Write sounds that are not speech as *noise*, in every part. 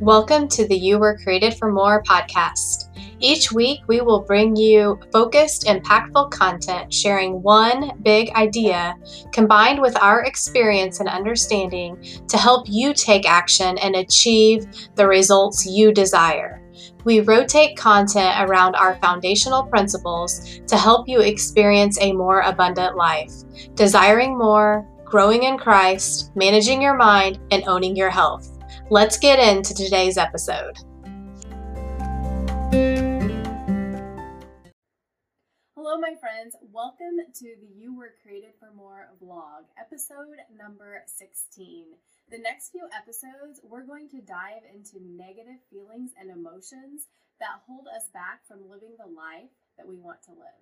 Welcome to the You Were Created for More podcast. Each week, we will bring you focused, impactful content sharing one big idea combined with our experience and understanding to help you take action and achieve the results you desire. We rotate content around our foundational principles to help you experience a more abundant life, desiring more, growing in Christ, managing your mind, and owning your health. Let's get into today's episode. Hello, my friends. Welcome to the You Were Created for More vlog, episode number 16. The next few episodes, we're going to dive into negative feelings and emotions that hold us back from living the life that we want to live.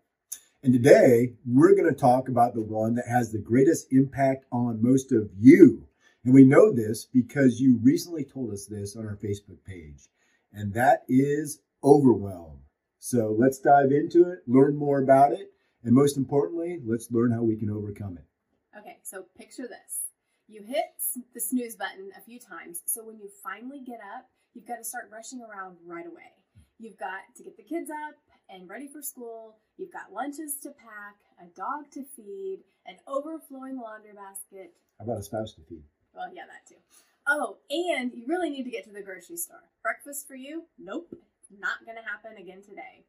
And today, we're going to talk about the one that has the greatest impact on most of you and we know this because you recently told us this on our Facebook page, and that is overwhelm. So let's dive into it, learn more about it, and most importantly, let's learn how we can overcome it. Okay, so picture this. You hit the snooze button a few times, so when you finally get up, you've got to start rushing around right away. You've got to get the kids up and ready for school. You've got lunches to pack, a dog to feed, an overflowing laundry basket. How about a spouse to feed? Well, yeah, that too. Oh, and you really need to get to the grocery store. Breakfast for you? Nope. Not going to happen again today.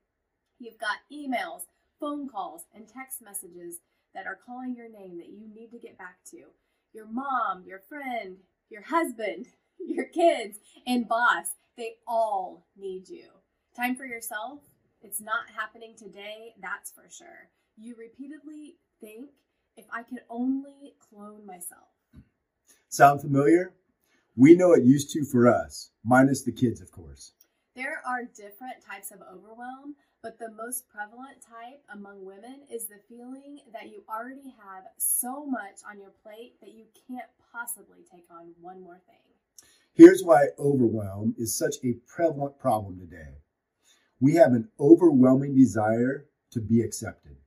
You've got emails, phone calls, and text messages that are calling your name that you need to get back to. Your mom, your friend, your husband, *laughs* your kids, and boss, they all need you. Time for yourself? It's not happening today, that's for sure. You repeatedly think, if I could only clone myself. Sound familiar? We know it used to for us, minus the kids, of course. There are different types of overwhelm, but the most prevalent type among women is the feeling that you already have so much on your plate that you can't possibly take on one more thing. Here's why overwhelm is such a prevalent problem today. We have an overwhelming desire to be accepted.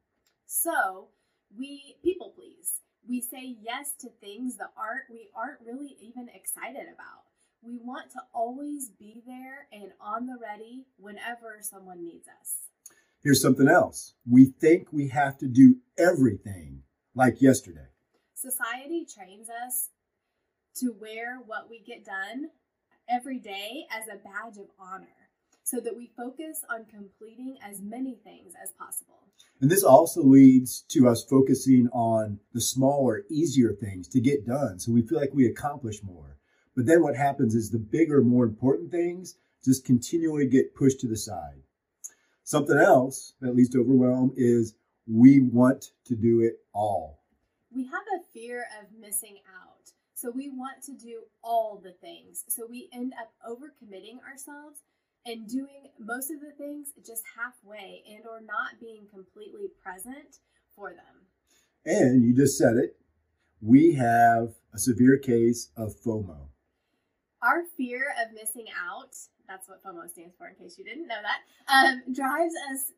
So, we people please we say yes to things that aren't we aren't really even excited about. We want to always be there and on the ready whenever someone needs us. Here's something else. We think we have to do everything like yesterday. Society trains us to wear what we get done every day as a badge of honor so that we focus on completing as many things as possible. And this also leads to us focusing on the smaller, easier things to get done. So we feel like we accomplish more. But then what happens is the bigger, more important things just continually get pushed to the side. Something else that leads to overwhelm is we want to do it all. We have a fear of missing out. So we want to do all the things. So we end up overcommitting ourselves and doing most of the things just halfway and or not being completely present for them. And you just said it. We have a severe case of FOMO. Our fear of missing out, that's what FOMO stands for in case you didn't know that, um, drives us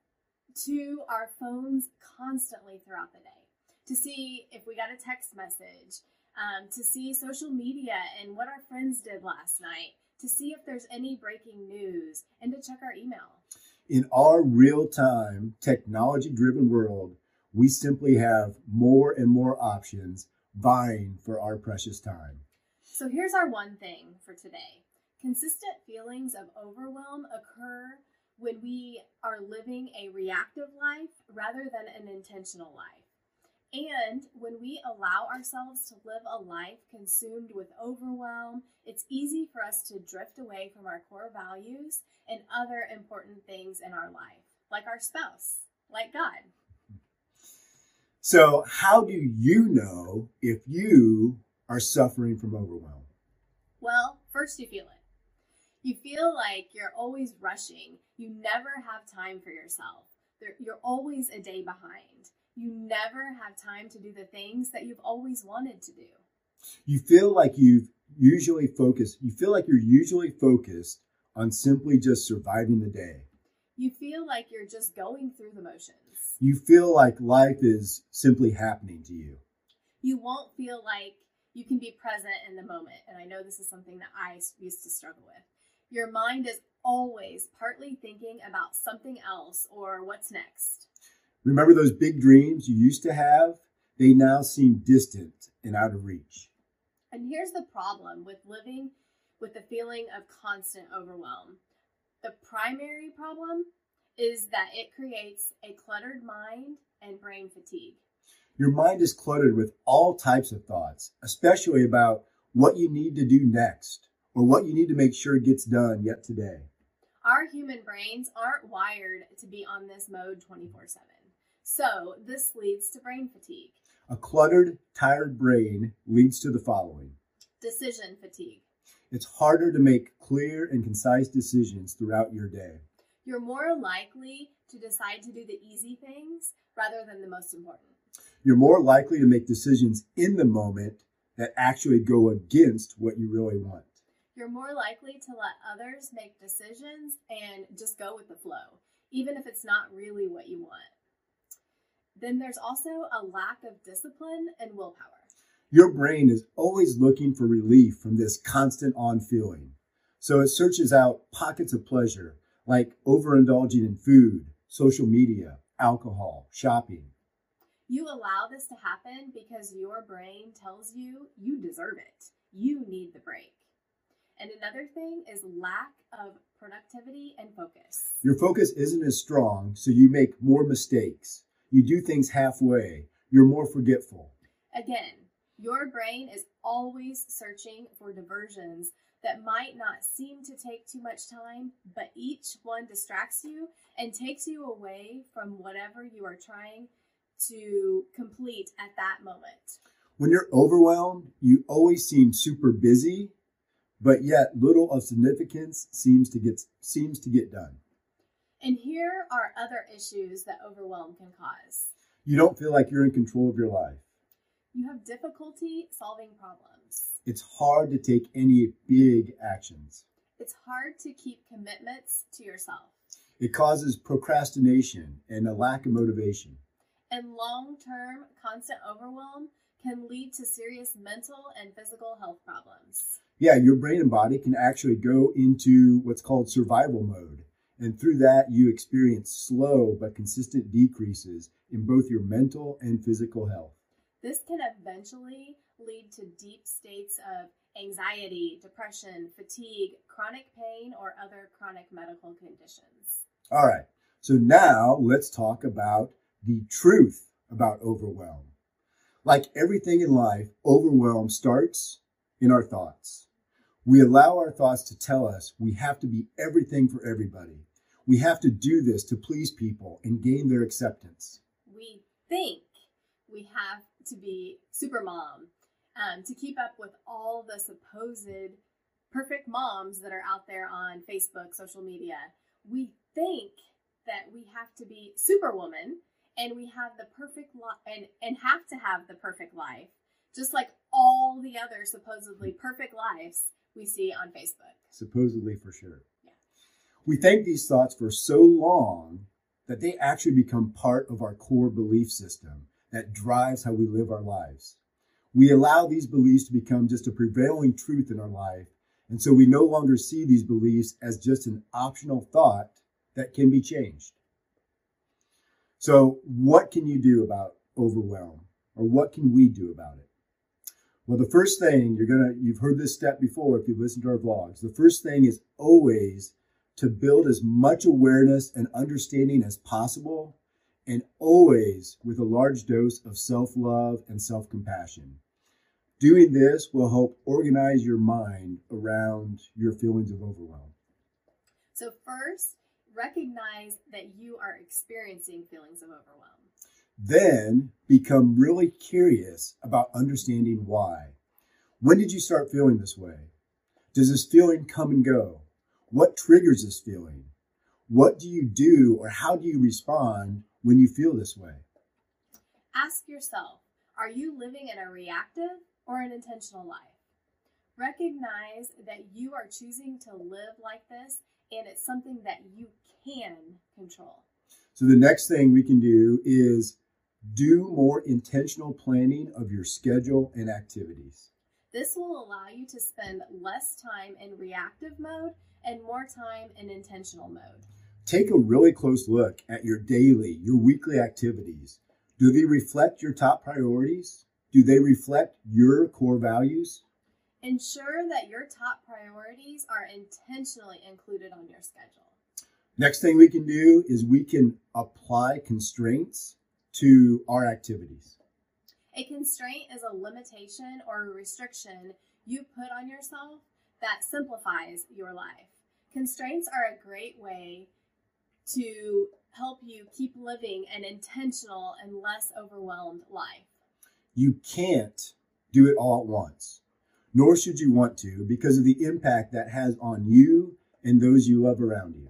to our phones constantly throughout the day to see if we got a text message, um, to see social media and what our friends did last night, to see if there's any breaking news, and to check our email. In our real time, technology driven world, we simply have more and more options vying for our precious time. So here's our one thing for today consistent feelings of overwhelm occur when we are living a reactive life rather than an intentional life. And when we allow ourselves to live a life consumed with overwhelm, it's easy for us to drift away from our core values and other important things in our life, like our spouse, like God. So, how do you know if you are suffering from overwhelm? Well, first you feel it. You feel like you're always rushing. You never have time for yourself. You're always a day behind you never have time to do the things that you've always wanted to do. You feel like you've usually focused, you feel like you're usually focused on simply just surviving the day. You feel like you're just going through the motions. You feel like life is simply happening to you. You won't feel like you can be present in the moment. And I know this is something that I used to struggle with. Your mind is always partly thinking about something else or what's next. Remember those big dreams you used to have? They now seem distant and out of reach. And here's the problem with living with the feeling of constant overwhelm. The primary problem is that it creates a cluttered mind and brain fatigue. Your mind is cluttered with all types of thoughts, especially about what you need to do next or what you need to make sure gets done yet today. Our human brains aren't wired to be on this mode 24 7. So, this leads to brain fatigue. A cluttered, tired brain leads to the following decision fatigue. It's harder to make clear and concise decisions throughout your day. You're more likely to decide to do the easy things rather than the most important. You're more likely to make decisions in the moment that actually go against what you really want. You're more likely to let others make decisions and just go with the flow, even if it's not really what you want. Then there's also a lack of discipline and willpower. Your brain is always looking for relief from this constant on feeling. So it searches out pockets of pleasure, like overindulging in food, social media, alcohol, shopping. You allow this to happen because your brain tells you you deserve it. You need the break. And another thing is lack of productivity and focus. Your focus isn't as strong, so you make more mistakes. You do things halfway. You're more forgetful. Again, your brain is always searching for diversions that might not seem to take too much time, but each one distracts you and takes you away from whatever you are trying to complete at that moment. When you're overwhelmed, you always seem super busy, but yet little of significance seems to get seems to get done. And here are other issues that overwhelm can cause. You don't feel like you're in control of your life. You have difficulty solving problems. It's hard to take any big actions. It's hard to keep commitments to yourself. It causes procrastination and a lack of motivation. And long term, constant overwhelm can lead to serious mental and physical health problems. Yeah, your brain and body can actually go into what's called survival mode. And through that, you experience slow but consistent decreases in both your mental and physical health. This can eventually lead to deep states of anxiety, depression, fatigue, chronic pain, or other chronic medical conditions. All right, so now let's talk about the truth about overwhelm. Like everything in life, overwhelm starts in our thoughts. We allow our thoughts to tell us we have to be everything for everybody. We have to do this to please people and gain their acceptance. We think we have to be super mom, um, to keep up with all the supposed perfect moms that are out there on Facebook, social media. We think that we have to be superwoman and we have the perfect life and, and have to have the perfect life, just like all the other supposedly perfect lives we see on Facebook. Supposedly for sure. We think these thoughts for so long that they actually become part of our core belief system that drives how we live our lives. We allow these beliefs to become just a prevailing truth in our life, and so we no longer see these beliefs as just an optional thought that can be changed. So, what can you do about overwhelm, or what can we do about it? Well, the first thing you're gonna, you've heard this step before if you've listened to our vlogs. The first thing is always to build as much awareness and understanding as possible, and always with a large dose of self love and self compassion. Doing this will help organize your mind around your feelings of overwhelm. So, first, recognize that you are experiencing feelings of overwhelm. Then become really curious about understanding why. When did you start feeling this way? Does this feeling come and go? What triggers this feeling? What do you do or how do you respond when you feel this way? Ask yourself are you living in a reactive or an intentional life? Recognize that you are choosing to live like this and it's something that you can control. So, the next thing we can do is do more intentional planning of your schedule and activities. This will allow you to spend less time in reactive mode and more time in intentional mode. Take a really close look at your daily, your weekly activities. Do they reflect your top priorities? Do they reflect your core values? Ensure that your top priorities are intentionally included on your schedule. Next thing we can do is we can apply constraints to our activities. A constraint is a limitation or a restriction you put on yourself that simplifies your life. Constraints are a great way to help you keep living an intentional and less overwhelmed life. You can't do it all at once, nor should you want to because of the impact that has on you and those you love around you.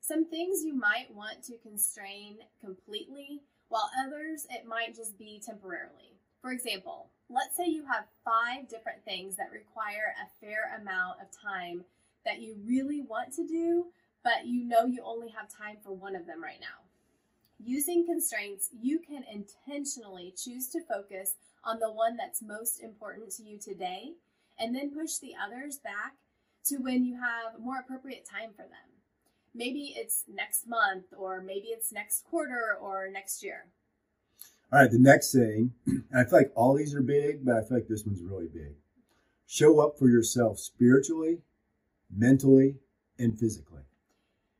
Some things you might want to constrain completely, while others it might just be temporarily. For example, let's say you have five different things that require a fair amount of time that you really want to do, but you know you only have time for one of them right now. Using constraints, you can intentionally choose to focus on the one that's most important to you today and then push the others back to when you have more appropriate time for them. Maybe it's next month, or maybe it's next quarter, or next year. All right, the next thing, *clears throat* and I feel like all these are big, but I feel like this one's really big. Show up for yourself spiritually, mentally, and physically.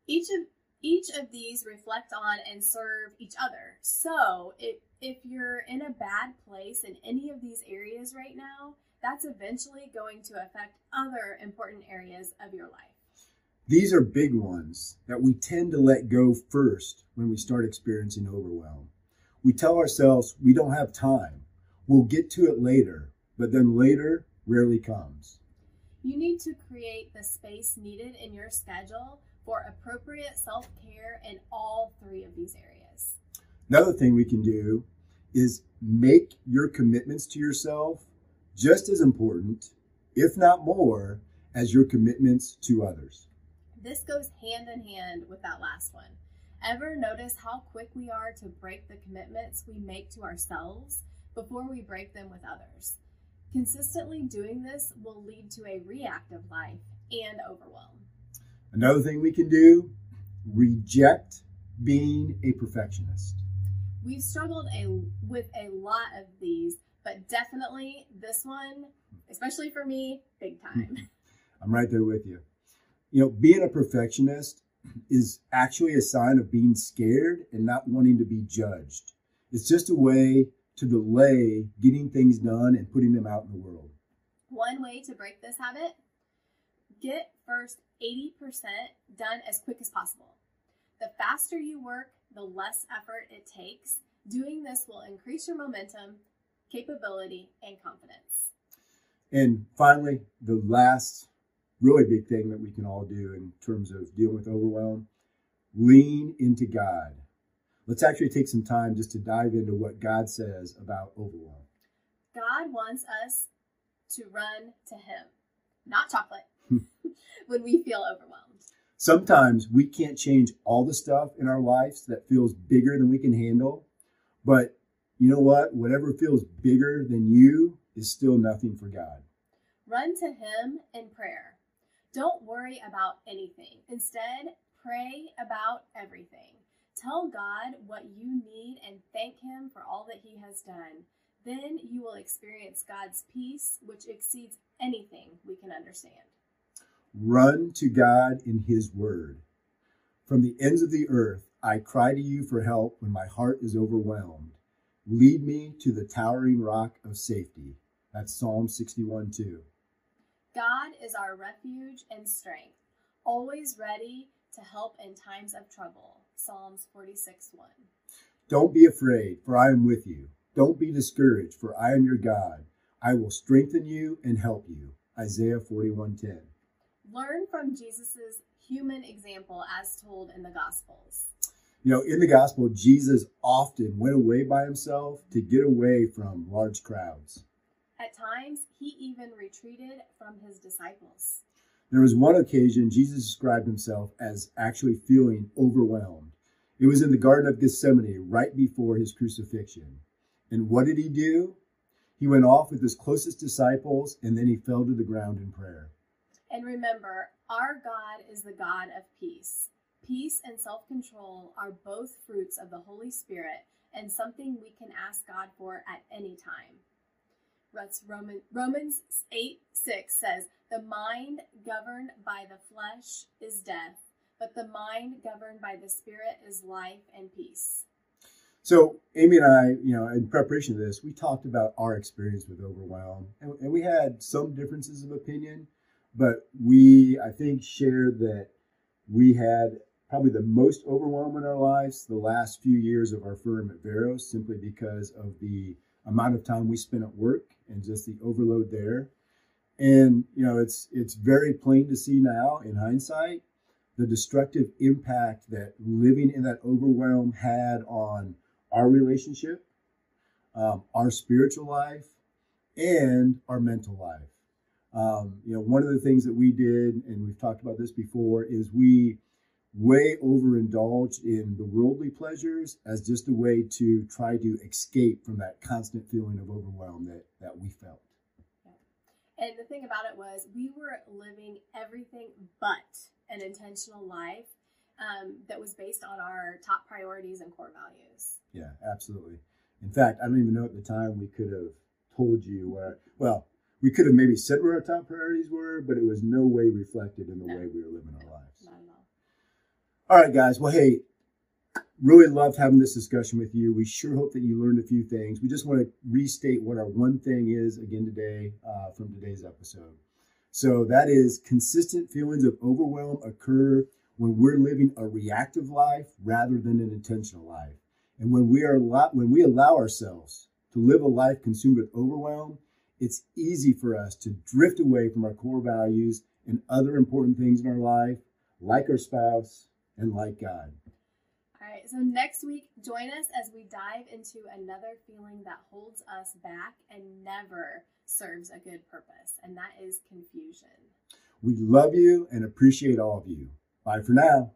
Each of each of these reflect on and serve each other. So, if if you're in a bad place in any of these areas right now, that's eventually going to affect other important areas of your life. These are big ones that we tend to let go first when we start experiencing overwhelm. We tell ourselves we don't have time. We'll get to it later, but then later rarely comes. You need to create the space needed in your schedule for appropriate self care in all three of these areas. Another thing we can do is make your commitments to yourself just as important, if not more, as your commitments to others. This goes hand in hand with that last one. Ever notice how quick we are to break the commitments we make to ourselves before we break them with others? Consistently doing this will lead to a reactive life and overwhelm. Another thing we can do reject being a perfectionist. We've struggled a, with a lot of these, but definitely this one, especially for me, big time. *laughs* I'm right there with you. You know, being a perfectionist is actually a sign of being scared and not wanting to be judged. It's just a way to delay getting things done and putting them out in the world. One way to break this habit get first 80% done as quick as possible. The faster you work, the less effort it takes. Doing this will increase your momentum, capability, and confidence. And finally, the last really big thing that we can all do in terms of dealing with overwhelm lean into God. Let's actually take some time just to dive into what God says about overwhelm. God wants us to run to Him, not chocolate, hmm. *laughs* when we feel overwhelmed. Sometimes we can't change all the stuff in our lives that feels bigger than we can handle. But you know what? Whatever feels bigger than you is still nothing for God. Run to Him in prayer. Don't worry about anything. Instead, pray about everything. Tell God what you need and thank Him for all that He has done. Then you will experience God's peace, which exceeds anything we can understand. Run to God in His Word. From the ends of the earth, I cry to you for help when my heart is overwhelmed. Lead me to the towering rock of safety. That's Psalm 61 2. God is our refuge and strength, always ready to help in times of trouble. Psalms 46 1. Don't be afraid, for I am with you. Don't be discouraged, for I am your God. I will strengthen you and help you. Isaiah 41:10. Learn from Jesus' human example as told in the Gospels. You know, in the gospel, Jesus often went away by himself to get away from large crowds. At times, he even retreated from his disciples. There was one occasion Jesus described himself as actually feeling overwhelmed. It was in the Garden of Gethsemane right before his crucifixion. And what did he do? He went off with his closest disciples and then he fell to the ground in prayer. And remember, our God is the God of peace. Peace and self control are both fruits of the Holy Spirit and something we can ask God for at any time. That's Roman, Romans 8 6 says, The mind governed by the flesh is death, but the mind governed by the Spirit is life and peace. So, Amy and I, you know, in preparation for this, we talked about our experience with overwhelm, and, and we had some differences of opinion, but we, I think, shared that we had probably the most overwhelm in our lives the last few years of our firm at Veros, simply because of the amount of time we spent at work and just the overload there. And you know, it's it's very plain to see now in hindsight the destructive impact that living in that overwhelm had on our relationship, um, our spiritual life, and our mental life. Um, you know, one of the things that we did, and we've talked about this before, is we way overindulged in the worldly pleasures as just a way to try to escape from that constant feeling of overwhelm that, that we felt. And the thing about it was, we were living everything but an intentional life um, that was based on our top priorities and core values. Yeah, absolutely. In fact, I don't even know at the time we could have told you where, well, we could have maybe said where our top priorities were, but it was no way reflected in the no. way we were living our lives. All right, guys. Well, hey, really loved having this discussion with you. We sure hope that you learned a few things. We just want to restate what our one thing is again today uh, from today's episode. So that is consistent feelings of overwhelm occur when we're living a reactive life rather than an intentional life. And when we are when we allow ourselves to live a life consumed with overwhelm, it's easy for us to drift away from our core values and other important things in our life, like our spouse and like God. All right, so next week, join us as we dive into another feeling that holds us back and never serves a good purpose, and that is confusion. We love you and appreciate all of you. Bye for now.